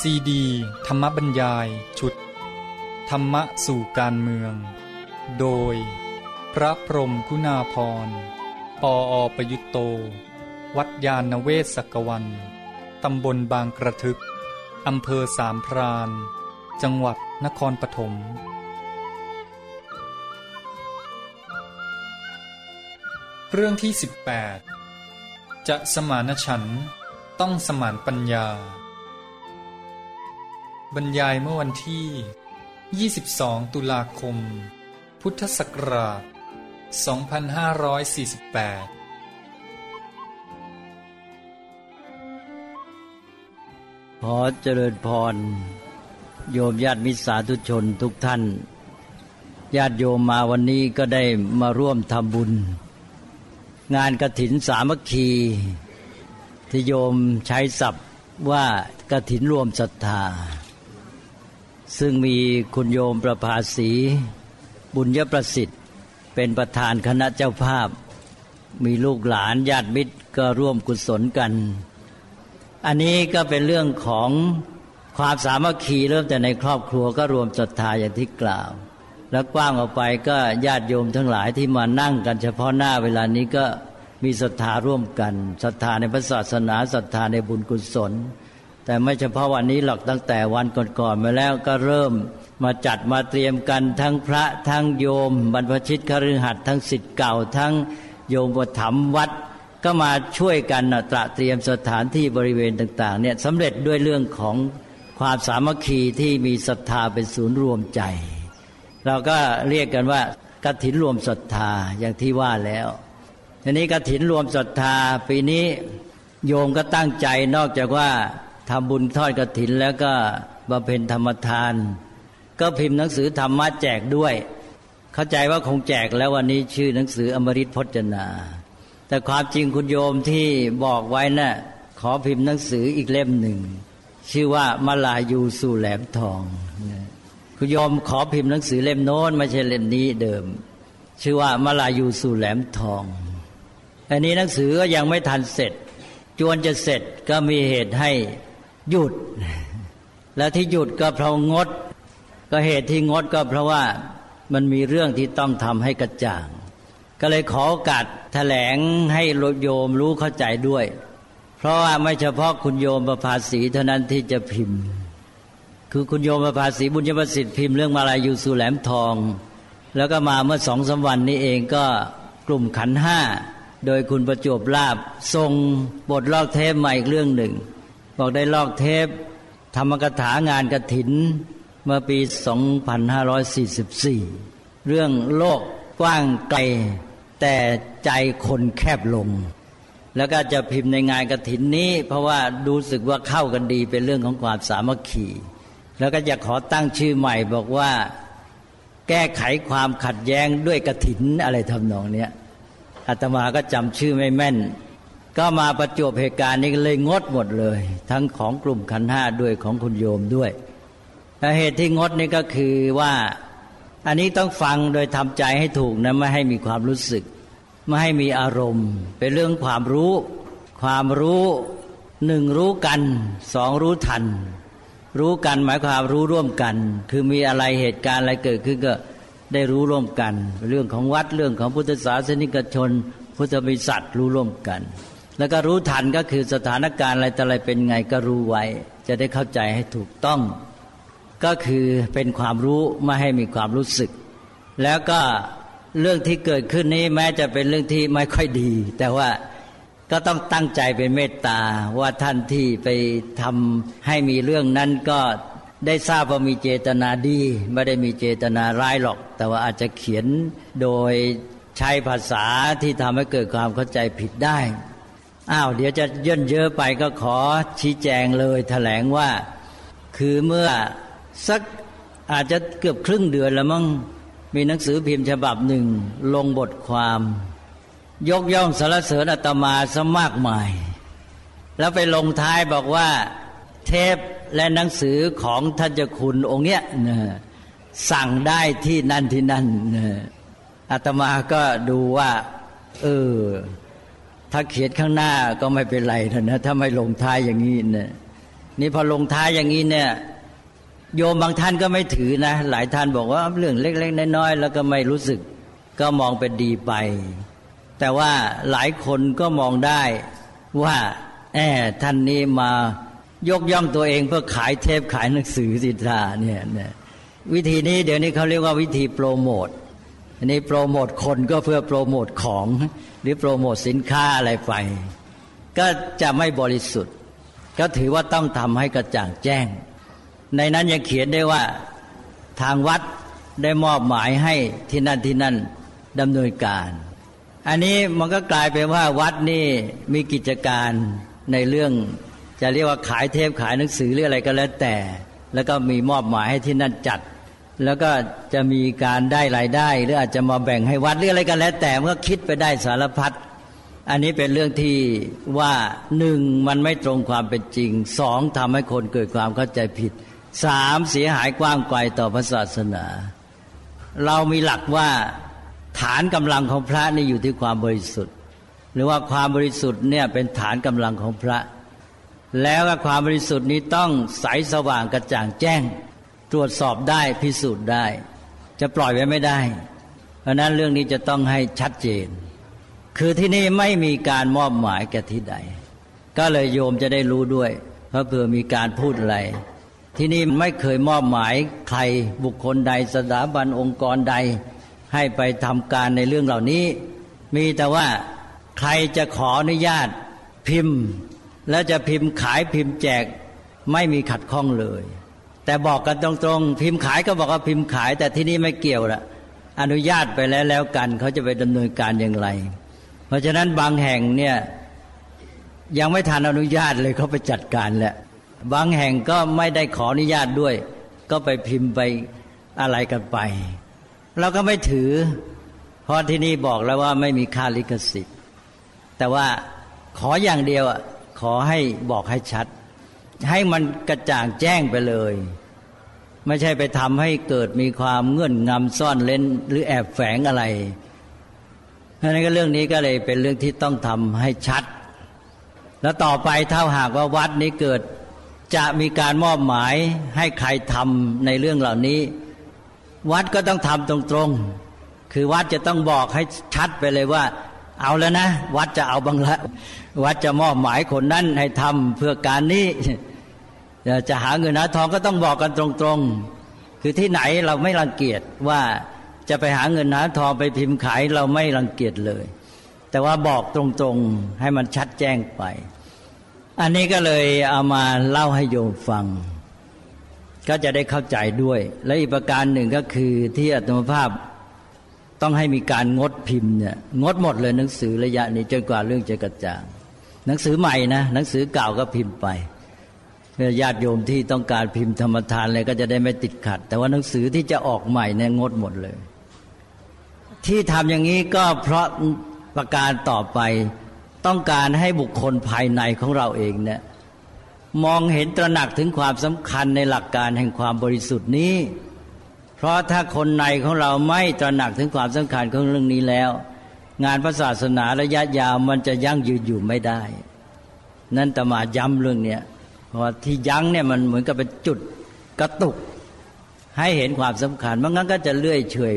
ซีดี ธรรมบรรยาย ชุด ธรรมะสู่การเมือง โดย พระพรมคุณาพร ปออประยุตโต วัดยาณเวศกวัน ตำบลบางกระทึก อำเภอสามพราน จังหวัดนครปฐมเรื่องที่ 18 จะสมานฉันต้องสมานปัญญา บรรยายเมื่อวันที่ 22 ตุลาคม พุทธศักราช 2548 ขอเจริญพร โยมญาติมิตรสาธุชนทุกท่าน ญาติโยมมาวันนี้ก็ได้มาร่วมทำบุญ งานกระถินสามัคคีที่โยมใช้ศัพท์ว่ากระถินรวมศรัทธา ซึ่งมีคุณโยมประภาสีบุญยประสิทธิ์ เป็นประธานคณะเจ้าภาพ มีลูกหลานญาติมิตรก็ร่วมกุศลกัน อันนี้ก็เป็นเรื่องของความสามัคคีเริ่มแต่ในครอบครัวก็รวมศรัทธาอย่างที่กล่าว แล้วกว้างออกไปก็ญาติโยมทั้งหลายที่มานั่งกันเฉพาะหน้าเวลานี้ก็มีศรัทธาร่วมกันศรัทธาในพระศาสนาศรัทธาในบุญกุศล แต่ไม่เฉพาะวันนี้หรอกตั้งแต่วันก่อนๆมาแล้วก็เริ่มมาจัดมาเตรียมกันทั้งพระทั้งโยม บรรพชิตคฤหัสถ์ทั้งสิทธิ์เก่าทั้งโยมปถมวัด ก็มาช่วยกันตระเตรียมสถานที่บริเวณต่าง ๆ เนี่ยสำเร็จด้วยเรื่องของความสามัคคีที่มีศรัทธาเป็นศูนย์รวมใจ เราก็เรียกกันว่ากฐินรวมศรัทธาอย่างที่ว่าแล้วทีนี้กฐินรวมศรัทธาปีนี้โยมก็ตั้งใจนอกจากว่า ทำบุญทอดกฐินแล้วก็บำเพ็ญธรรมทาน ก็พิมพ์หนังสือธรรมะแจกด้วย เข้าใจว่าคงแจกแล้ววันนี้ชื่อหนังสืออมริตพจนา แต่ความจริงคุณโยมที่บอกไว้นะ่ะขอพิมพ์หนังสืออีกเล่มหนึ่ง ชื่อว่ามาลายูสู่แหลมทองคุณโยมขอพิมพ์หนังสือเล่มโน้นไม่ใช่เล่มนี้เดิม ชื่อว่ามาลายูสู่แหลมทอง อันนี้หนังสือก็ยังไม่ทันเสร็จ จวนจะเสร็จก็มีเหตุให้ หยุด และที่หยุดก็เพราะงด ก็เหตุที่งดก็เพราะว่ามันมีเรื่องที่ต้องทำให้กระจ่าง ก็เลยขอโอกาสแถลงให้โยมรู้เข้าใจด้วย เพราะว่าไม่เฉพาะคุณโยมประภาสีเท่านั้นที่จะพิมพ์ คือคุณโยมประภาสีบุญยประสิทธิ์พิมพ์เรื่องมาลายูสุแหลมทอง แล้วก็มาเมื่อสองสาวันนี้เองก็กลุ่มขันห้าโดยคุณประจวบลาบทรงบทลอกเทปใหม่อีกเรื่องหนึ่ง บอกได้ลอกเทปธรรมกถางานกระถิน เมื่อปี 2544 เรื่องโลกกว้างไกล แต่ใจคนแคบลง แล้วก็จะพิมพ์ในงานกระถินนี้ เพราะว่าดูสึกว่าเข้ากันดีเป็นเรื่องของความสามัคคีแล้วก็จะขอตั้งชื่อใหม่บอกว่าแก้ไขความขัดแย้งด้วยกระถินอะไรทำนองเนี้ยอาตมาก็จำชื่อไม่แม่น ก็มาประจวบเหตุการณ์นี้เลยงดหมดเลย ทั้งของกลุ่มขันห้าด้วยของคุณโยมด้วยเหตุที่งดนี่ก็คือว่าอันนี้ต้องฟังโดยทำใจให้ถูกนะไม่ให้มีความรู้สึก ไม่ให้มีอารมณ์ เป็นเรื่องความรู้ ความรู้หนึ่งรู้กันสองรู้ทัน รู้กันหมายความรู้ร่วมกัน คือมีอะไรเหตุการณ์อะไรเกิดขึ้นก็ได้รู้ร่วมกัน เรื่องของวัดเรื่องของพุทธศาสนิกชน พุทธบริษัทรู้ร่วมกัน แล้วก็รู้ทันก็คือสถานการณ์อะไรแต่อะไรเป็นไงก็รู้ไว้ จะได้เข้าใจให้ถูกต้อง ก็คือเป็นความรู้ไม่ให้มีความรู้สึก แล้วก็เรื่องที่เกิดขึ้นนี้แม้จะเป็นเรื่องที่ไม่ค่อยดี แต่ว่าก็ต้องตั้งใจเป็นเมตตาว่าท่านที่ไปทำให้มีเรื่องนั้นก็ได้ทราบว่ามีเจตนาดี ไม่ได้มีเจตนาร้ายหรอก แต่ว่าอาจจะเขียนโดยใช้ภาษาที่ทำให้เกิดความเข้าใจผิดได้ อ้าวเดี๋ยวจะย่นเยอะไปก็ขอชี้แจงเลยแถลงว่า คือเมื่อสักอาจจะเกือบครึ่งเดือนแล้วมั้งมีหนังสือพิมพ์ฉบับหนึ่งลงบทความ ยกย่องสรรเสริญอาตมาสมากมาย แล้วไปลงท้ายบอกว่า เทปและหนังสือของท่านเจ้าคุณองค์เนี้ยนะสั่งได้ที่นั่นที่นั่นนะอาตมาก็ดูว่า เออ ถ้าเขียนข้างหน้าก็ไม่เป็นไรนะถ้าไม่ลงท้ายอย่างนี้เนะนี่พอลงท้ายอย่างนี้เนี่ย โยมบางท่านก็ไม่ถือนะ หลายท่านบอกว่าเรื่องเล็ก ๆ น้อยๆแล้วก็ไม่รู้สึก ก็มองเป็นดีไป แต่ว่าหลายคนก็มองได้ว่าแอบท่านนี้มายกย่องตัวเองเพื่อขายเทปขายหนังสือสิทธาเนี่ยเนี่ยวิธีนี้เดี๋ยวนี้เขาเรียกว่าวิธีโปรโมทอันนี้โปรโมทคนก็เพื่อโปรโมทของ รือโปรโมทสินค้าอะไรไป ก็จะไม่บริสุทธิ์ ก็ถือว่าต้องทำให้กระจ่างแจ้ง ในนั้นยังเขียนได้ว่าทางวัดได้มอบหมายให้ที่นั่นที่นั่นดำเนินการ อันนี้มันก็กลายเป็นว่าวัดนี่มีกิจการในเรื่องจะเรียกว่าขายเทปขายหนังสือหรืออะไรก็แล้วแต่ แล้วก็มีมอบหมายให้ที่นั่นจัด แล้วก็จะมีการได้รายได้ หรืออาจจะมาแบ่งให้วัดหรืออะไรก็แล้ว แต่เมื่อคิดไปได้สารพัดอันนี้เป็นเรื่องที่ว่าหนึ่งมันไม่ตรงความเป็นจริงสองทำให้คนเกิดความเข้าใจผิดสามเสียหายกว้างไกลต่อพระศาสนา เรามีหลักว่าฐานกำลังของพระนี่อยู่ที่ความบริสุทธิ์ หรือว่าความบริสุทธิ์เนี่ยเป็นฐานกำลังของพระ แล้วก็ความบริสุทธิ์นี้ต้องใสสว่างกระจ่างแจ้ง ตรวจสอบได้พิสูจน์ได้ จะปล่อยไว้ไม่ได้ เพราะนั้นเรื่องนี้จะต้องให้ชัดเจน คือที่นี่ไม่มีการมอบหมายแก่ที่ใด ก็เลยโยมจะได้รู้ด้วย เพราะเผื่อมีการพูดอะไร ที่นี่ไม่เคยมอบหมายใครบุคคลใดสถาบันองค์กรใด ให้ไปทำการในเรื่องเหล่านี้ มีแต่ว่าใครจะขออนุญาตพิมพ์ แล้วจะพิมพ์ขายพิมพ์แจกไม่มีขัดข้องเลย แต่บอกกันตรงๆ พิมพ์ขายก็บอกว่าพิมพ์ขาย แต่ที่นี่ไม่เกี่ยวละอนุญาตไปแล้วแล้วกันเขาจะไปดำเนินการอย่างไร เพราะฉะนั้นบางแห่งเนี่ยยังไม่ทันอนุญาตเลยเขาไปจัดการแหละบางแห่งก็ไม่ได้ขออนุญาตด้วย ก็ไปพิมพ์ไปอะไรกันไปเราก็ไม่ถือ เพราะที่นี่บอกแล้วว่าไม่มีค่าลิขสิทธิ์ แต่ว่าขออย่างเดียวอะขอให้บอกให้ชัด ให้มันกระจ่างแจ้งไปเลย ไม่ใช่ไปทำให้เกิดมีความเงื่อนงำซ่อนเล้นหรือแอบแฝงอะไรดังนั้นก็เรื่องนี้ก็เลยเป็นเรื่องที่ต้องทำให้ชัด แล้วต่อไปถ้าหากว่าวัดนี้เกิดจะมีการมอบหมายให้ใครทำในเรื่องเหล่านี้ วัดก็ต้องทำตรงๆ คือวัดจะต้องบอกให้ชัดไปเลยว่า เอาแล้วนะ วัดจะเอาบังละวัดจะมอบหมายคนนั้นให้ทำเพื่อการนี้ จะหาเงินหาทองก็ต้องบอกกันตรงๆ คือที่ไหนเราไม่รังเกียจว่าจะไปหาเงินหาทองไปพิมพ์ขายเราไม่รังเกียจเลย แต่ว่าบอกตรงๆให้มันชัดแจ้งไป อันนี้ก็เลยเอามาเล่าให้โยมฟัง ก็จะได้เข้าใจด้วย และอีกประการหนึ่งก็คือที่อัตมภาพต้องให้มีการงดพิมพ์เนี่ยงดหมดเลยหนังสือระยะนี้จนกว่าเรื่องจะกระจ่างหนังสือใหม่นะหนังสือเก่าก็พิมพ์ไป เพื่อญาติโยมที่ต้องการพิมพ์ธรรมทานเลยก็จะได้ไม่ติดขัด แต่ว่าหนังสือที่จะออกใหม่เนี่ยงดหมดเลย ที่ทำอย่างนี้ก็เพราะประการต่อไปต้องการให้บุคคลภายในของเราเองเนี่ยมองเห็นตระหนักถึงความสำคัญในหลักการแห่งความบริสุทธิ์นี้ เพราะถ้าคนในของเราไม่ตระหนักถึงความสำคัญของเรื่องนี้แล้ว งานพระศาสนาระยะยาวมันจะยั่งยืนอยู่ไม่ได้ นั่นตมาย้ำเรื่องเนี้ย ราะที่ยั้งเนี่ยมันเหมือนกับเป็นจุดกระตุก ให้เห็นความสำคัญบางงั้นก็จะเลื่อยเฉย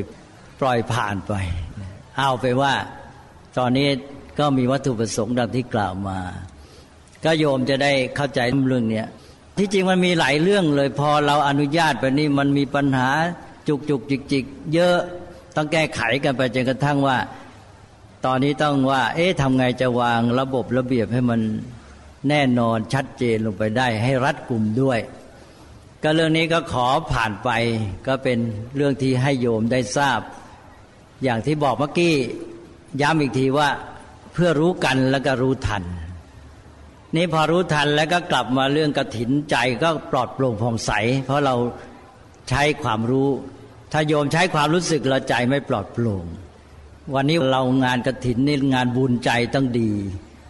ปล่อยผ่านไป เอาไปว่า ตอนนี้ก็มีวัตถุประสงค์ดังที่กล่าวมา ก็โยมจะได้เข้าใจเรื่องเนี้ยที่จริงมันมีหลายเรื่องเลย พอเราอนุญาตไปนี่มันมีปัญหาจุกจุกจิกจิกเยอะต้องแก้ไขกันไปจนกระทั่งว่า ตอนนี้ต้องว่า เอ๊ะทำไงจะวางระบบระเบียบให้มัน แน่นอนชัดเจนลงไปได้ให้รัดกลุ่มด้วย ก็เรื่องนี้ก็ขอผ่านไปก็เป็นเรื่องที่ให้โยมได้ทราบ อย่างที่บอกเมื่อกี้ย้ำอีกทีว่าเพื่อรู้กันแล้วก็รู้ทัน นี่พอรู้ทันแล้วก็กลับมาเรื่องกระถินใจก็ปลอดโปร่งผ่องใส เพราะเราใช้ความรู้ ถ้าโยมใช้ความรู้สึกเราใจไม่ปลอดโปร่งวันนี้เรางานกระถินนี่งานบุญใจต้องดี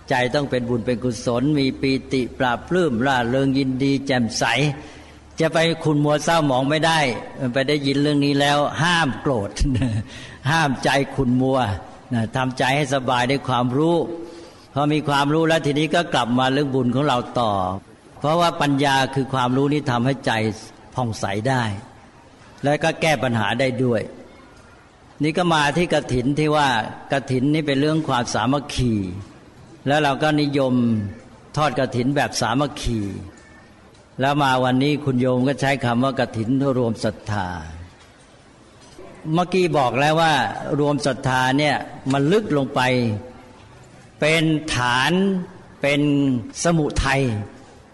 ใจต้องเป็นบุญเป็นกุศล มีปีติปราบปลื้มร่าเริงยินดี แจ่มใส จะไปคุณมัวเศร้าหมองไม่ได้ไปได้ยินเรื่องนี้แล้ว ห้ามโกรธ ห้ามใจคุณมัวทำใจให้สบายด้วยความรู้พอมีความรู้แล้วทีนี้ก็กลับมาเรื่องบุญของเราต่อ เพราะว่าปัญญาคือความรู้นี้ทำให้ใจผ่องใสได้ แล้วก็แก้ปัญหาได้ด้วยนี่ก็มาที่กระถินที่ว่ากระถินนี่เป็นเรื่องความสามัคคี แล้วเราก็นิยมทอดกระถินแบบสามัคคี แล้วมาวันนี้คุณโยมก็ใช้คำว่ากระถินรวมศรัทธา เมื่อกี้บอกแล้วว่ารวมศรัทธาเนี่ยมันลึกลงไป เป็นฐานเป็นสมุทัย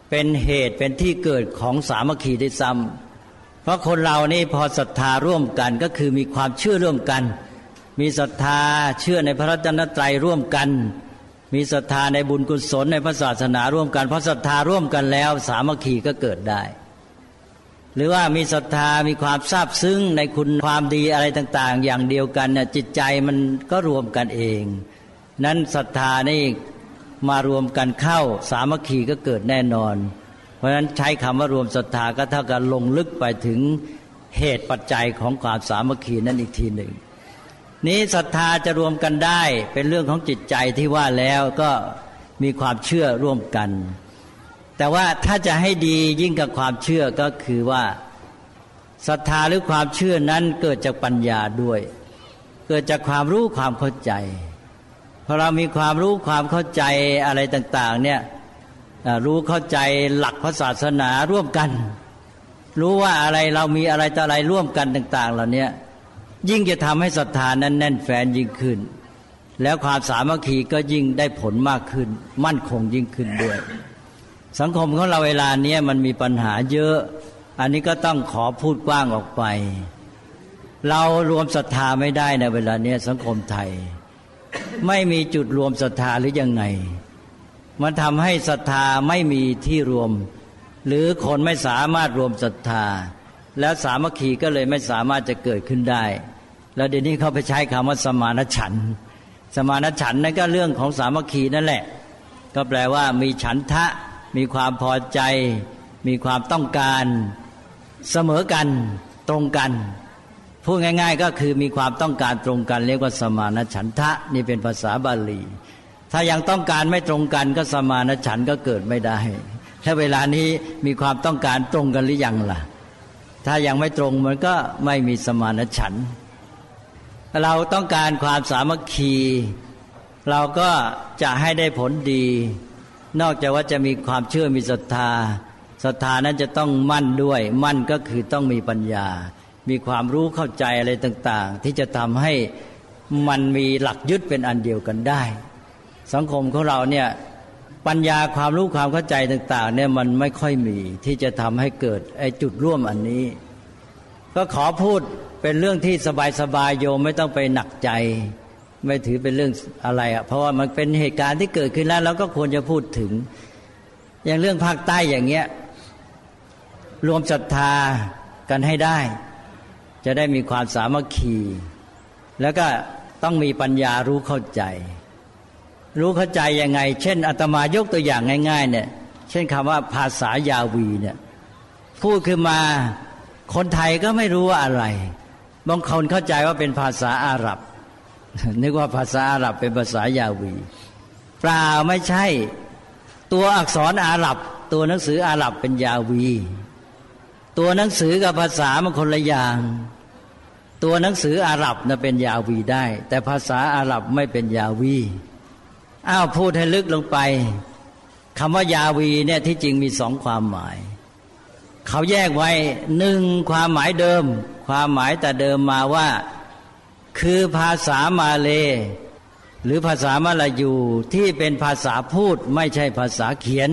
เป็นเหตุเป็นที่เกิดของสามัคคีได้ซ้ำเพราะคนเรานี่พอศรัทธาร่วมกันก็คือมีความเชื่อร่วมกัน มีศรัทธาเชื่อในพระรัตนตรัยร่วมกัน มีศรัทธาในบุญกุศลในพระศาสนาร่วมกันเพราะศรัทธาร่วมกันแล้ว สามัคคีก็เกิดได้ หรือว่ามีศรัทธามีความซาบซึ้งในคุณความดีอะไรต่าง ๆ อย่างเดียวกันเนี่ยจิตใจมันก็รวมกันเอง นั้นศรัทธานี่มารวมกันเข้า สามัคคีก็เกิดแน่นอน เพราะฉะนั้นใช้คำว่ารวมศรัทธาก็เท่ากับลงลึกไปถึงเหตุปัจจัยของความสามัคคีนั่นอีกทีหนึ่ง นี้ศรัทธาจะรวมกันได้ เป็นเรื่องของจิตใจที่ว่าแล้วก็มีความเชื่อร่วมกัน แต่ว่าถ้าจะให้ดียิ่งกับความเชื่อก็คือว่าศรัทธาหรือความเชื่อนั้นเกิดจากปัญญาด้วย เกิดจากความรู้ความเข้าใจพอเรามีความรู้ความเข้าใจอะไรต่าง ๆ เนี่ยรู้เข้าใจหลักพระศาสนาร่วมกัน รู้ว่าอะไรเรามีอะไรต่ออะไรร่วมกันต่าง ๆ เหล่านี้ ยิ่งจะทำให้ศรัทธานั้นแน่นแฟนยิ่งขึ้น แล้วความสามัคคีก็ยิ่งได้ผลมากขึ้น มั่นคงยิ่งขึ้นด้วย สังคมของเราเวลาเนี้ยมันมีปัญหาเยอะ อันนี้ก็ต้องขอพูดกว้างออกไป เรารวมศรัทธาไม่ได้ในเวลาเนี้ยสังคมไทย ไม่มีจุดรวมศรัทธาหรือยังไง มันทำให้ศรัทธาไม่มีที่รวม หรือคนไม่สามารถรวมศรัทธา แล้วสามัคคีก็เลยไม่สามารถจะเกิดขึ้นได้ แล้วเดี๋ยวนี้เขาไปใช้คำว่าสมานฉัน สมานฉันนั่นก็เรื่องของสามัคคีนั่นแหละ ก็แปลว่ามีฉันทะ มีความพอใจ มีความต้องการเสมอกันตรงกันพูดง่าย ๆ ก็คือมีความต้องการตรงกัน เรียกว่าสมานฉันทะนี่เป็นภาษาบาลี ถ้ายังต้องการไม่ตรงกันก็สมานฉันก็เกิดไม่ได้ถ้าเวลานี้มีความต้องการตรงกันหรือยังล่ะ ถ้ายังไม่ตรงมันก็ไม่มีสมานฉัน เราต้องการความสามัคคี เราก็จะให้ได้ผลดี นอกจากว่าจะมีความเชื่อมีศรัทธาศรัทธานั้นจะต้องมั่นด้วย มั่นก็คือต้องมีปัญญา มีความรู้เข้าใจอะไรต่างๆ ที่จะทำให้มันมีหลักยึดเป็นอันเดียวกันได้ สังคมของเราเนี่ยปัญญาความรู้ความเข้าใจต่างๆเนี่ยมันไม่ค่อยมีที่จะทำให้เกิดไอ้จุดร่วมอันนี้ ก็ขอพูด เป็นเรื่องที่สบายๆโยมไม่ต้องไปหนักใจ ไม่ถือเป็นเรื่องอะไรอะ่ะ เพราะว่ามันเป็นเหตุการณ์ที่เกิดขึ้นแล้วเราก็ควรจะพูดถึง อย่างเรื่องภาคใต้อย่างเงี้ย รวมศรัทธากันให้ได้ จะได้มีความสามัคคี แล้วก็ต้องมีปัญญารู้เข้าใจ รู้เข้าใจยังไง เช่นอาตมายกตัวอย่างง่าย ๆ เนี่ย เช่นคำว่าภาษายาวีเนี่ยพูดขึ้นมาคนไทยก็ไม่รู้ว่าอะไร บางคนเข้าใจว่าเป็นภาษาอาหรับ นึกว่าภาษาอาหรับเป็นภาษายาวีเปล่าไม่ใช่ ตัวอักษรอาหรับ ตัวหนังสืออาหรับเป็นยาวี ตัวหนังสือกับภาษามันคนละอย่าง ตัวหนังสืออาหรับนะเป็นยาวีได้ แต่ภาษาอาหรับไม่เป็นยาวีอ้าวพูดให้ลึกลงไปคำว่ายาวีเนี่ยที่จริงมีสองความหมาย เขาแยกไว้หนึ่งความหมายเดิม ความหมายแต่เดิมมาว่า คือภาษามาเล หรือภาษามาลายูที่เป็นภาษาพูดไม่ใช่ภาษาเขียน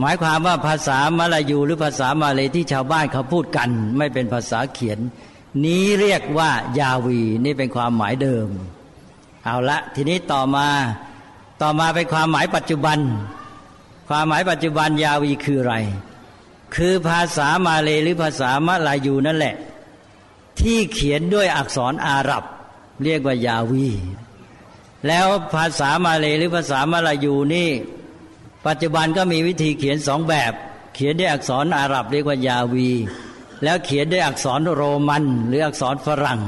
หมายความว่าภาษามาลายูหรือภาษามาเลที่ชาวบ้านเขาพูดกัน ไม่เป็นภาษาเขียน นี้เรียกว่ายาวีนี่เป็นความหมายเดิม เอาละทีนี้ต่อมาต่อมาเป็นความหมายปัจจุบัน ความหมายปัจจุบันยาวีคืออะไร คือภาษามาเลหรือภาษามะลายูนั่นแหละ ที่เขียนด้วยอักษรอาหรับ เรียกว่ายาวี แล้วภาษามาเลหรือภาษามะลายูนี่ ปัจจุบันก็มีวิธีเขียนสองแบบ เขียนด้วยอักษรอาหรับ เรียกว่ายาวี แล้วเขียนด้วยอักษรโรมัน หรืออักษรฝรั่ง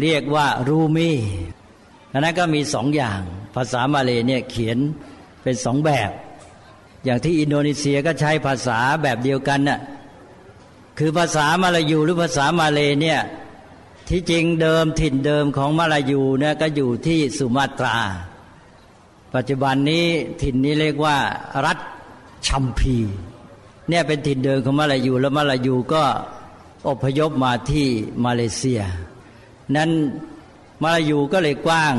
เรียกว่ารูมีอันนั้นก็มีสองอย่าง ภาษามาเลยเนี่ยเขียนเป็นสองแบบ อย่างที่อินโดนีเซียก็ใช้ภาษาแบบเดียวกันน่ะคือภาษามาลายูหรือภาษามาเลเนี่ยที่จริงเดิมถิ่นเดิมของมาลายูเนี่ยก็อยู่ที่สุมาตรา ปัจจุบันนี้ถิ่นนี้เรียกว่า รัฐชัมพี เนี่ยเป็นถิ่นเดิมของมาลายู แล้วมาลายูก็อพยพมาที่มาเลเซีย นั้นมาลายูก็เลยกว้าง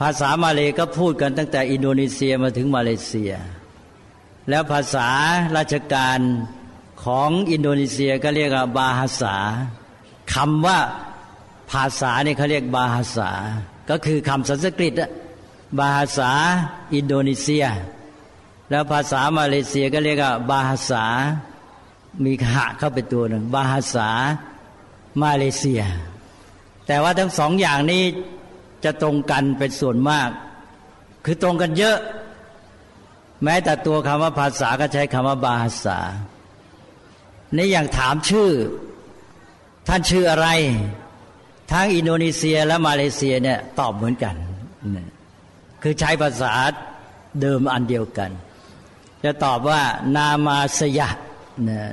ภาษามาเลก็พูดกันตั้งแต่อินโดนีเซียมาถึงมาเลเซีย แล้วภาษาราชการของอินโดนีเซียก็เรียกว่าบาฮาษาคำว่าภาษาเนี่ยเขาเรียกบาฮาษา ก็คือคำสันสกฤตบาฮาษาอินโดนีเซีย แล้วภาษามาเลเซียก็เรียกว่าบาฮาษามีหะเข้าไปตัวหนึ่งบาฮาษามาเลเซีย แต่ว่าทั้งสองอย่างนี้จะตรงกันเป็นส่วนมาก คือตรงกันเยอะ แม้แต่ตัวคำว่าภาษาก็ใช้คำว่าบาฮาษานี่อย่างถามชื่อ ท่านชื่ออะไร ทั้งอินโดนีเซียและมาเลเซียเนี่ยตอบเหมือนกัน คือใช้ภาษาเดิมอันเดียวกัน จะตอบว่านามาสยะ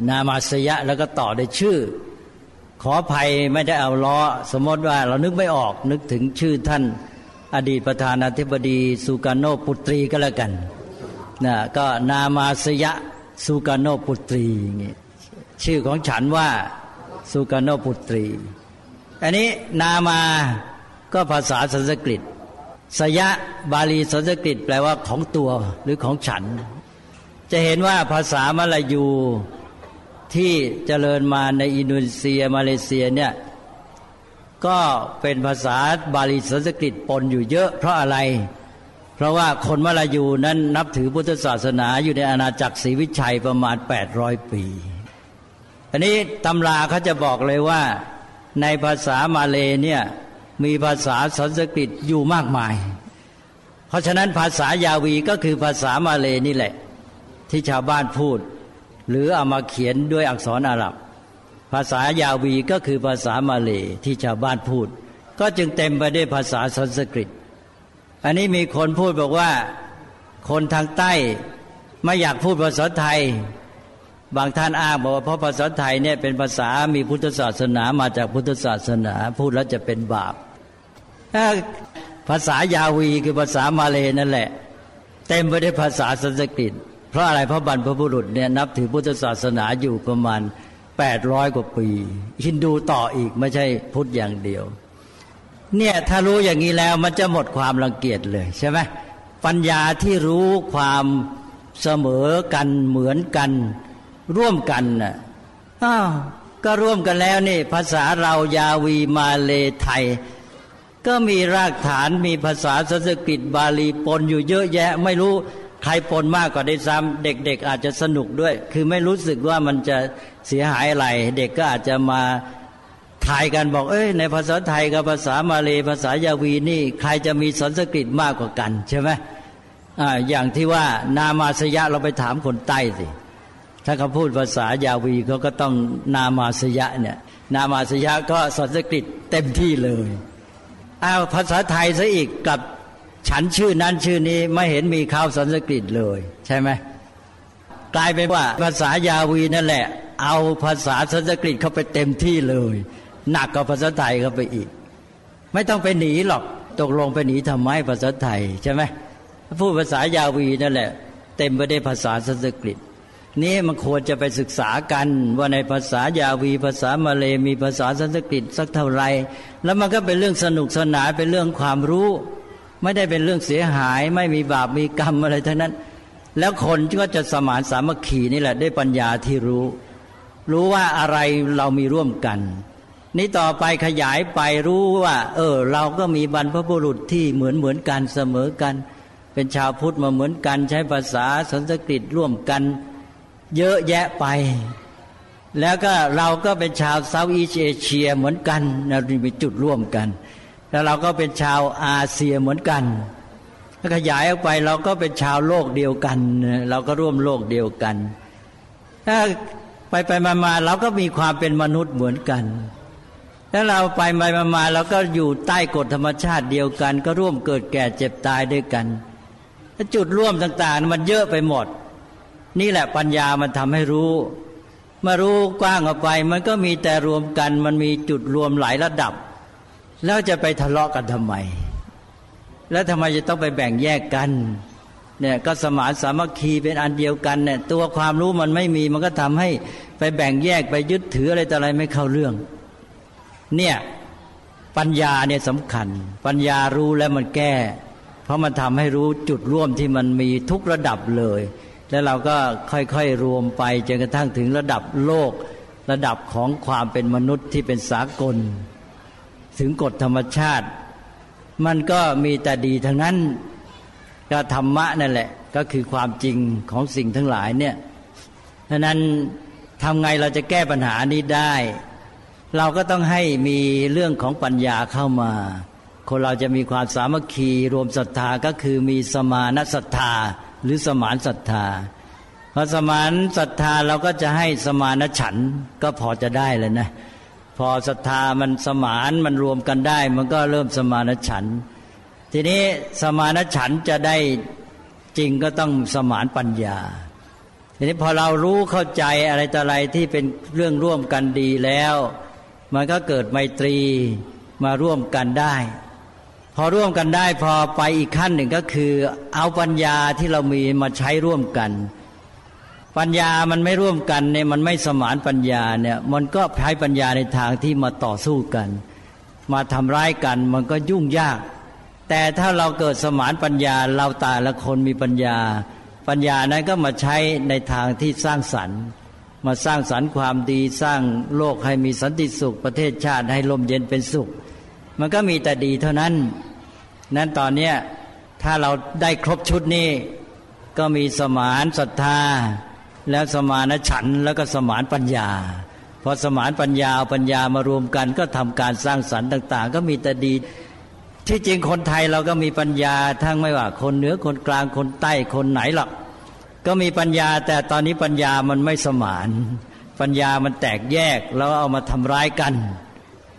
นามาสยะแล้วก็ต่อด้วยชื่อ ขออภัยไม่ได้เอาล้อ สมมติว่าเรานึกไม่ออกนึกถึงชื่อท่านอดีตประธานาธิบดีสุการโนปุตรีก็แล้วกัน นะก็นามาสยะสุกาโนปุตรีงี้ชื่อของฉันว่าสุกาโนปุตรี อันนี้นามาก็ภาษาสันสกฤต สยะบาลีสันสกฤตแปลว่าของตัวหรือของฉัน จะเห็นว่าภาษามาลายูที่เจริญมาในอินโดนีเซียมาเลเซียเนี่ยก็เป็นภาษาบาลีสันสกฤตปนอยู่เยอะเพราะอะไร เพราะว่าคนมาลายูนั้นนับถือพุทธศาสนาอยู่ในอาณาจักรศรีวิชัยประมาณ 800 ปี อันนี้ตำราเขาจะบอกเลยว่าในภาษามาเลเนี่ยมีภาษาสันสกฤตอยู่มากมาย เพราะฉะนั้นภาษายาวีก็คือภาษามาเลนี่แหละ ที่ชาวบ้านพูด หรือเอามาเขียนด้วยอักษรอาหรับ ภาษายาวีก็คือภาษามาเลที่ชาวบ้านพูด ก็จึงเต็มไปด้วยภาษาสันสกฤต อันนี้มีคนพูดบอกว่า คนทางใต้ไม่อยากพูดภาษาไทย บางท่านอ้างบอกว่าเพราะภาษาไทยเนี่ยเป็นภาษามีพุทธศาสนามาจากพุทธศาสนา พูดแล้วจะเป็นบาปาภาษายาวีคือภาษามาเลยนั่นแหละ เต็มไปด้วยภาษาสันสกฤต เพราะอะไรพระบรรพบุรุษเนี่ยนับถือพุทธศาสนาอยู่ประมาณแปดร้อยกว่าปีฮินดูต่ออีกไม่ใช่พุทธอย่างเดียว เนี่ยถ้ารู้อย่างนี้แล้วมันจะหมดความรังเกียจเลยใช่ไหมปัญญาที่รู้ความเสมอกันเหมือนกัน ร่วมกันน่ะอ้าวก็ร่วมกันแล้วนี่ภาษาเรายาวีมาเลไทย ก็มีรากฐานมีภาษาสันสกฤตบาลีปนอยู่เยอะแยะ ไม่รู้ใครปนมากกว่าได้ซ้ำเด็ก ๆ อาจจะสนุกด้วย คือไม่รู้สึกว่ามันจะเสียหายอะไร เด็กก็อาจจะมา ทายกันบอก เอ้ยในภาษาไทยกับภาษามาเลภาษายาวีนี่ ใครจะมีสันสกฤตมากกว่ากันใช่ไหมอ่าอย่างที่ว่านามาสยะเราไปถามคนใต้สิถ้าเขาพูดภาษายาวีเขาก็ต้องนามาสยะเนี่ยนามาสยะก็สันสกฤตเต็มที่เลยอ้าวภาษาไทยซะอีกกับฉันชื่อนั้นชื่อนี้ไม่เห็นมีข้าวสันสกฤตเลย ใช่ไหมกลายเป็นว่าภาษายาวีนั่นแหละ เอาภาษาสันสกฤตเข้าไปเต็มที่เลย หนักกว่าภาษาไทยเข้าไปอีก ไม่ต้องไปหนีหรอกตกลงไปหนีทำไมภาษาไทยใช่ไหมพูดภาษายาวีนั่นแหละ เต็มไปด้วยภาษาสันสกฤตนี้มันควรจะไปศึกษากันว่าในภาษายาวีภาษามาเลมีภาษาสันสกฤตสักเท่าไรแล้วมันก็เป็นเรื่องสนุกสนานเป็นเรื่องความรู้ ไม่ได้เป็นเรื่องเสียหาย ไม่มีบาปมีกรรมอะไรทั้งนั้น แล้วคนก็จะสมานสามัคคีนี่แหละได้ปัญญาที่รู้ รู้ว่าอะไรเรามีร่วมกัน นี้ต่อไปขยายไปรู้ว่า เออ เราก็มีบรรพบุรุษที่เหมือนเหมือนกันเสมอกัน เป็นชาวพุทธมาเหมือนกัน ใช้ภาษาสันสกฤตร่วมกัน เยอะแยะไป แล้วก็เราก็เป็นชาวเซาท์อีสเอเชียเหมือนกันเรามีจุดร่วมกัน แล้วเราก็เป็นชาวอาเซียเหมือนกันขยายออกไปเราก็เป็นชาวโลกเดียวกัน เราก็ร่วมโลกเดียวกัน ถ้าไปไปมามาเราก็มีความเป็นมนุษย์เหมือนกัน แล้วเราไปไปมามาเราก็อยู่ใต้กฎธรรมชาติเดียวกัน ก็ร่วมเกิดแก่เจ็บตายด้วยกันจุดร่วมต่างๆ มันเยอะไปหมด นี่แหละปัญญามันทำให้รู้ มารู้กว้างออกไป มันก็มีแต่รวมกัน มันมีจุดรวมหลายระดับ แล้วจะไปทะเลาะกันทำไม แล้วทำไมจะต้องไปแบ่งแยกกันเนี่ยก็สมานสามัคคีเป็นอันเดียวกันเนี่ยตัวความรู้มันไม่มีมันก็ทำให้ไปแบ่งแยกไปยึดถืออะไรต่ออะไรไม่เข้าเรื่อง เนี่ยปัญญาเนี่ยสำคัญ ปัญญารู้แล้วมันแก้ เพราะมันทำให้รู้จุดร่วมที่มันมีทุกระดับเลย แล้วเราก็ค่อยๆรวมไปจนกระทั่งถึงระดับโลก ระดับของความเป็นมนุษย์ที่เป็นสากล ถึงกฎธรรมชาติ มันก็มีแต่ดีทั้งนั้นก็ธรรมะนั่นแหละ ก็คือความจริงของสิ่งทั้งหลายเนี่ยดังนั้นทำไงเราจะแก้ปัญหานี้ได้ เราก็ต้องให้มีเรื่องของปัญญาเข้ามา คนเราจะมีความสามัคคีรวมศรัทธาก็คือมีสมานศรัทธาหรือสมานศรัทธาพอสมานศรัทธาเราก็จะให้สมานฉันก็พอจะได้เลยนะ พอศรัทธามันสมานมันรวมกันได้ มันก็เริ่มสมานฉัน ทีนี้สมานฉันจะได้จริงก็ต้องสมานปัญญาทีนี้พอเรารู้เข้าใจอะไรต่ออะไรที่เป็นเรื่องร่วมกันดีแล้ว มันก็เกิดไมตรีมาร่วมกันได้ พอร่วมกันได้พอไปอีกขั้นหนึ่งก็คือ เอาปัญญาที่เรามีมาใช้ร่วมกัน ปัญญามันไม่ร่วมกันเนี่ยมันไม่สมานปัญญาเนี่ยมันก็ใช้ปัญญาในทางที่มาต่อสู้กัน มาทำร้ายกันมันก็ยุ่งยาก แต่ถ้าเราเกิดสมานปัญญาเราตาละคนมีปัญญา ปัญญานั้นก็มาใช้ในทางที่สร้างสรรค์ มาสร้างสรรค์ความดีสร้างโลกให้มีสันติสุข ประเทศชาติให้ลมเย็นเป็นสุข มันก็มีแต่ดีเท่านั้น นั้นตอนนี้ถ้าเราได้ครบชุดนี้ ก็มีสมานศรัทธา แล้วสมานฉันแล้วก็สมานปัญญาพอสมานปัญญาปัญญามารวมกันก็ทำการสร้างสรรค์ต่าง ๆ ก็มีแต่ดีที่จริงคนไทยเราก็มีปัญญาทั้งไม่ว่าคนเหนือคนกลางคนใต้คนไหนหรอก ก็มีปัญญาแต่ตอนนี้ปัญญามันไม่สมานปัญญามันแตกแยกแล้วเอามาทำร้ายกัน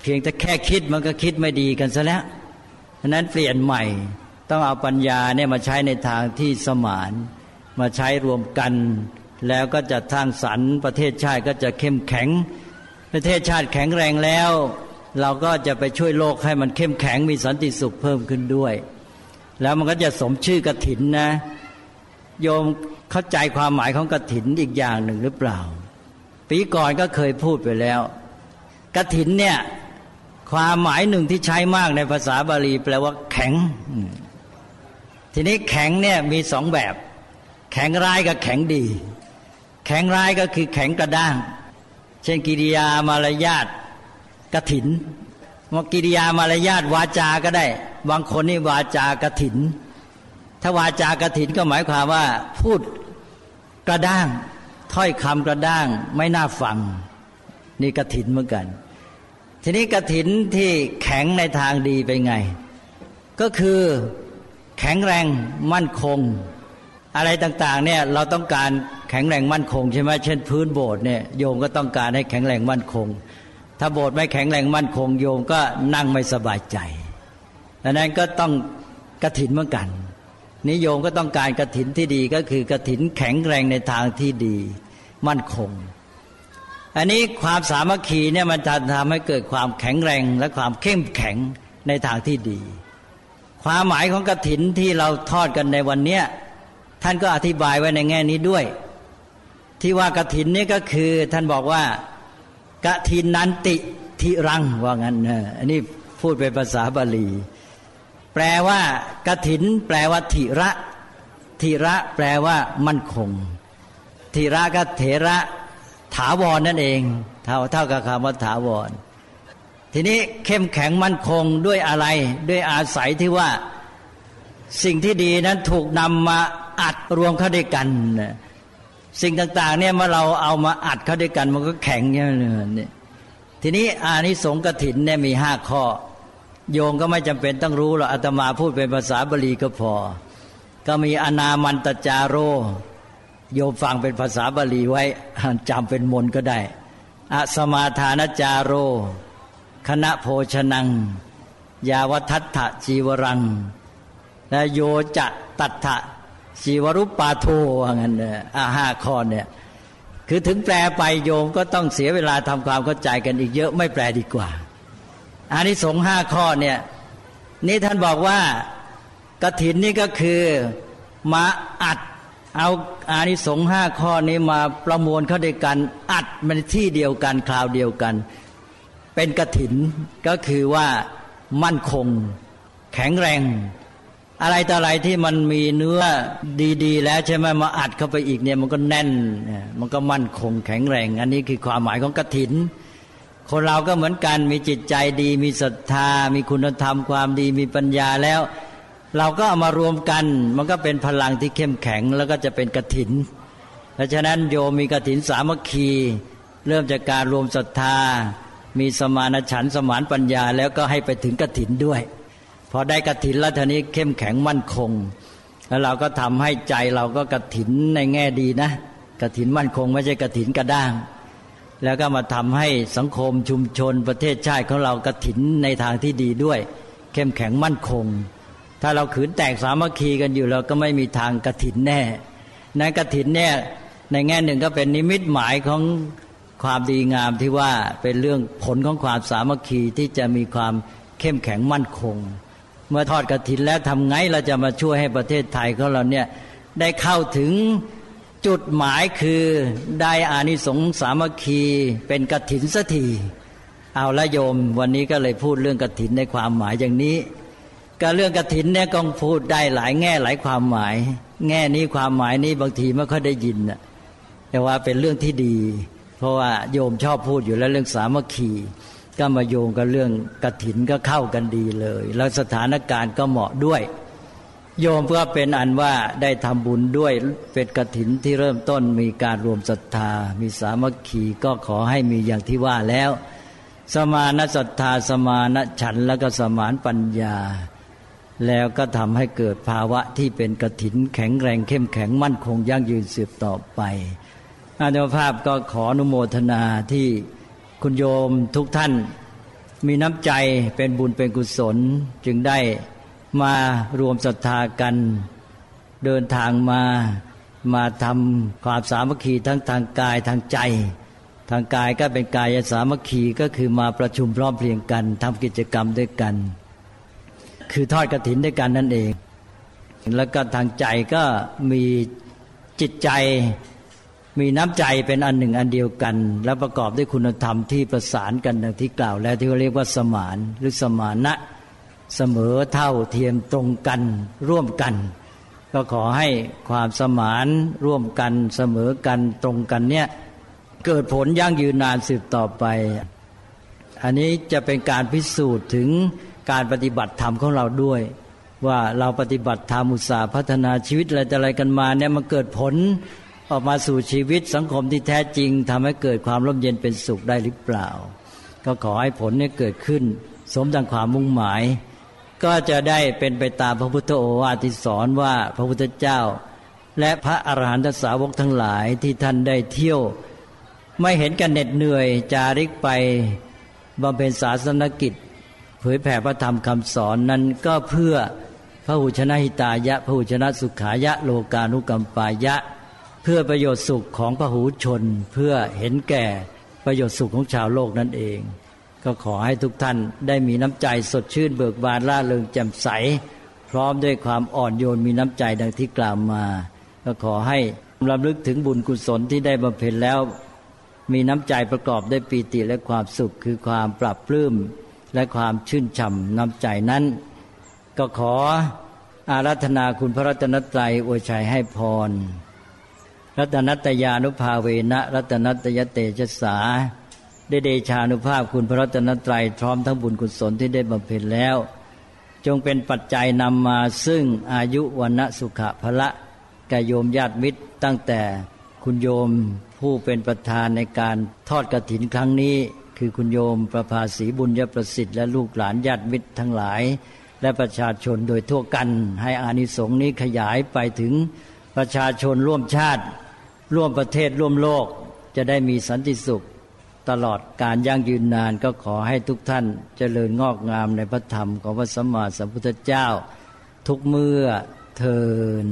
เพียงแต่แค่คิดมันก็คิดไม่ดีกันซะแล้วฉะนั้นเปลี่ยนใหม่ ต้องเอาปัญญาเนี่ยมาใช้ในทางที่สมาน มาใช้รวมกัน แล้วก็จะทางสรรประเทศชาติก็จะเข้มแข็ง ประเทศชาติแข็งแรงแล้ว เราก็จะไปช่วยโลกให้มันเข้มแข็งมีสันติสุขเพิ่มขึ้นด้วย แล้วมันก็จะสมชื่อกระถินนะ โยม เข้าใจความหมายของกระถินอีกอย่างหนึ่งหรือเปล่า ปีก่อนก็เคยพูดไปแล้วกระถินเนี่ยความหมายหนึ่งที่ใช้มากในภาษาบาลีแปลว่า แข็ง ทีนี้แข็งเนี่ยมีสองแบบ แข็งร้ายกับแข็งดี แข็งร้ายก็คือแข็งกระด้าง เช่นกิริยามารยาทกระถินมกิริยามารยาทวาจาก็ได้ บางคนนี่วาจากระถิน ถ้าวาจากระถินก็หมายความว่า พูด กระด้าง ถ้อยคำกระด้างไม่น่าฟัง นี่กระถินเหมือนกัน ทีนี้กระถินที่แข็งในทางดีไปไง ก็คือแข็งแรงมั่นคง อะไรต่างๆเนี่ยเราต้องการแข็งแรงมั่นคงใช่ไหมเช่นพื้นโบสถ์เนี่ยโยมก็ต้องการให้แข็งแรงมั่นคง ถ้าโบสถ์ไม่แข็งแรงมั่นคง โยมก็นั่งไม่สบายใจดังนั้นก็ต้องกระถินเหมือนกัน นิยมก็ต้องการกระถินที่ดีก็คือกระถินแข็งแรงในทางที่ดี มั่นคง อันนี้ความสามัคคีเนี่ยมันจะทำให้เกิดความแข็งแรงและความเข้มแข็งในทางที่ดี ความหมายของกระถินที่เราทอดกันในวันเนี้ยท่านก็อธิบายไว้ในแง่นี้ด้วย ที่ว่ากระถินนี่ก็คือท่านบอกว่ากะทินนันติทิรังว่างั้นนะอันนี้พูดเป็นภาษาบาลี แปลว่ากะถิน แปลว่าทิระทิระแปลว่ามั่นคงทิระก็เถระถาวรนนั่นเอง เท่าเท่ากับคำว่าถาวร ทีนี้เข้มแข็งมั่นคงด้วยอะไร ด้วยอาศัยที่ว่าสิ่งที่ดีนั้นถูกนำมาอัดรวมเข้าด้วยกัน สิ่งต่าง ๆ เนี่ยเมื่อเราเอามาอัดเข้าด้วยกัน มันก็แข็งเนี่ยนี่ทีนี้อานิสงส์กถินเนี่ยมีห้าข้อ โยงก็ไม่จำเป็นต้องรู้หรอกอาตมาพูดเป็นภาษาบาลีก็พอ ก็มีอนามันตจาโร โยมฟังเป็นภาษาบาลีไว้จำเป็นมนก็ได้อสมาทานจาโร คณะโภชนัง ยาวัทัตถจีวรัง และโยจะตัตถะชีวรุปปาโทว่างั้นเนี่ยอาห้าข้อเนี่ยคือถึงแปลไปโยมก็ต้องเสียเวลาทำความเข้าใจกันอีกเยอะไม่แปลดีกว่า อานิสงส์ห้าข้อเนี่ยนี่ท่านบอกว่ากระถินนี่ก็คือมาอัดเอาอานิสงส์ห้าข้อนี้มาประมวลเข้าด้วยกัน อัดมันที่เดียวกันคราวเดียวกัน เป็นกระถินก็คือว่ามั่นคง แข็งแรง อะไรต่ออะไรที่มันมีเนื้อดีๆ แล้วใช่ไหมมาอัดเข้าไปอีกเนี่ยมันก็แน่น มันก็มั่นคงแข็งแรง อันนี้คือความหมายของกระถิน คนเราก็เหมือนกันมีจิตใจดี มีศรัทธา มีคุณธรรมความดีมีปัญญาแล้ว เราก็เอามารวมกัน มันก็เป็นพลังที่เข้มแข็งแล้วก็จะเป็นกระถิน เพราะฉะนั้นโยมมีกระถินสามัคคี เริ่มจากการรวมศรัทธา มีสมานฉันสมานปัญญาแล้วก็ให้ไปถึงกระถินด้วยพอได้กระถินแล้วทีนี้เข้มแข็งมั่นคง แล้วเราก็ทำให้ใจเราก็กระถินในแง่ดีนะกระถินมั่นคง ไม่ใช่กระถินกระด้าง แล้วก็มาทำให้สังคมชุมชนประเทศชาติของเรากระถินในทางที่ดีด้วย เข้มแข็งมั่นคง ถ้าเราขืนแตกสามัคคีกันอยู่เราก็ไม่มีทางกระถินแน่ในกระถินเนี่ยในแง่หนึ่งก็เป็นนิมิตหมายของความดีงามที่ว่าเป็นเรื่องผลของความสามัคคีที่จะมีความเข้มแข็งมั่นคง เมื่อทอดกระถินแล้วทำไงเราจะมาช่วยให้ประเทศไทยของเราเนี่ยได้เข้าถึง จุดหมายคือได้อานิสงส์สามัคคีเป็นกถินสักทีเอาละโยม วันนี้ก็เลยพูดเรื่องกถินในความหมายอย่างนี้ก็เรื่องกถินเนี่ยก็พูดได้หลายแง่หลายความหมาย แง่นี้ความหมายนี้บางทีไม่ค่อยได้ยินแต่ว่าเป็นเรื่องที่ดี เพราะว่าโยมชอบพูดอยู่แล้วเรื่องสามัคคีก็มาโยงกับเรื่องกถินก็เข้ากันดีเลย แล้วสถานการณ์ก็เหมาะด้วย โยมเพื่อเป็นอันว่าได้ทำบุญด้วยเป็นกระถินที่เริ่มต้นมีการรวมศรัทธา มีสามัคคีก็ขอให้มีอย่างที่ว่าแล้ว สมานศรัทธาสมานฉันแล้วก็สมานปัญญา แล้วก็ทำให้เกิดภาวะที่เป็นกระถินแข็งแรงเข้มแข็งมั่นคงยั่งยืนสืบต่อไปอาจารย์ภาพก็ขออนุโมทนาที่คุณโยมทุกท่านมีน้ำใจเป็นบุญเป็นกุศลจึงได้ มารวมศรัทธากัน เดินทางมามาทำความสามัคคีทั้งทางกายทางใจ ทางกายก็เป็นกายสามัคคีก็คือมาประชุมพร้อมเพรียงกันทำกิจกรรมด้วยกัน คือทอดกระถินด้วยกันนั่นเอง แล้วก็ทางใจก็มีจิตใจมีน้ำใจเป็นอันหนึ่งอันเดียวกัน และประกอบด้วยคุณธรรมที่ประสานกันดังที่กล่าว แล้วที่เรียกว่าสมานหรือสมานะ เสมอเท่าเทียมตรงกันร่วมกัน ก็ขอให้ความสมานร่วมกันเสมอกันตรงกันเนี่ยเกิดผลยั่งยืนนานสืบต่อไป อันนี้จะเป็นการพิสูจน์ถึงการปฏิบัติธรรมของเราด้วย ว่าเราปฏิบัติธรรมอุตสาห์พัฒนาชีวิตอะไรอะไรกันมาเนี่ยมันเกิดผลออกมาสู่ชีวิตสังคมที่แท้จริงทำให้เกิดความร่มเย็นเป็นสุขได้หรือเปล่า ก็ขอให้ผลเนี้เกิดขึ้น สมดังความมุ่งหมาย ก็จะได้เป็นไปตามพระพุทธโอวาทที่สอนว่าพระพุทธเจ้า และพระอรหันตสาวกทั้งหลายที่ท่านได้เที่ยว ไม่เห็นกันเหน็ดเหนื่อยจาริกไปบำเพ็ญศาสนกิจ เผยแผ่พระธรรมคำสอนนั้นก็เพื่อพระหุชนะหิตายะพระหุชนะสุขายะโลกานุกรรมปายะ เพื่อประโยชน์สุขของพระหูชน เพื่อเห็นแก่ประโยชน์สุขของชาวโลกนั่นเอง ก็ขอให้ทุกท่านได้มีน้ำใจสดชื่นเบิกบานล่าเริงแจ่มใส พร้อมด้วยความอ่อนโยนมีน้ำใจดังที่กล่าวมา ก็ขอให้รำลึกถึงบุญกุศลที่ได้บำเพ็ญแล้ว มีน้ำใจประกอบด้วยปีติและความสุขคือความปรับปลื้มและความชื่นช่ำน้ำใจนั้น ก็ขออารัธนาคุณพระรัตนตรัยอวยชัยให้พร รัตนัตยานุภาเวนะ รัตนัตยเตชะสา ได้เดชานุภาพคุณพระรัตนตรัยพร้อมทั้งบุญกุศลที่ได้บำเพ็ญแล้ว จงเป็นปัจจัยนำมาซึ่งอายุวันะสุขะพละกโยมญาติมิตรตั้งแต่คุณโยมผู้เป็นประธานในการทอดกระถินครั้งนี้ คือคุณโยมประภาสีบุญยประสิทธิ์และลูกหลานญาติมิตรทั้งหลาย และประชาชนโดยทั่วกัน ให้อานิสงส์นี้ขยายไปถึงประชาชนร่วมชาติ ร่วมประเทศร่วมโลกจะได้มีสันติสุข ตลอดการยั่งยืนนานก็ขอให้ทุกท่านเจริญงอกงามในพระธรรมของพระสัมมาสัมพุทธเจ้า ทุกเมื่อเทิน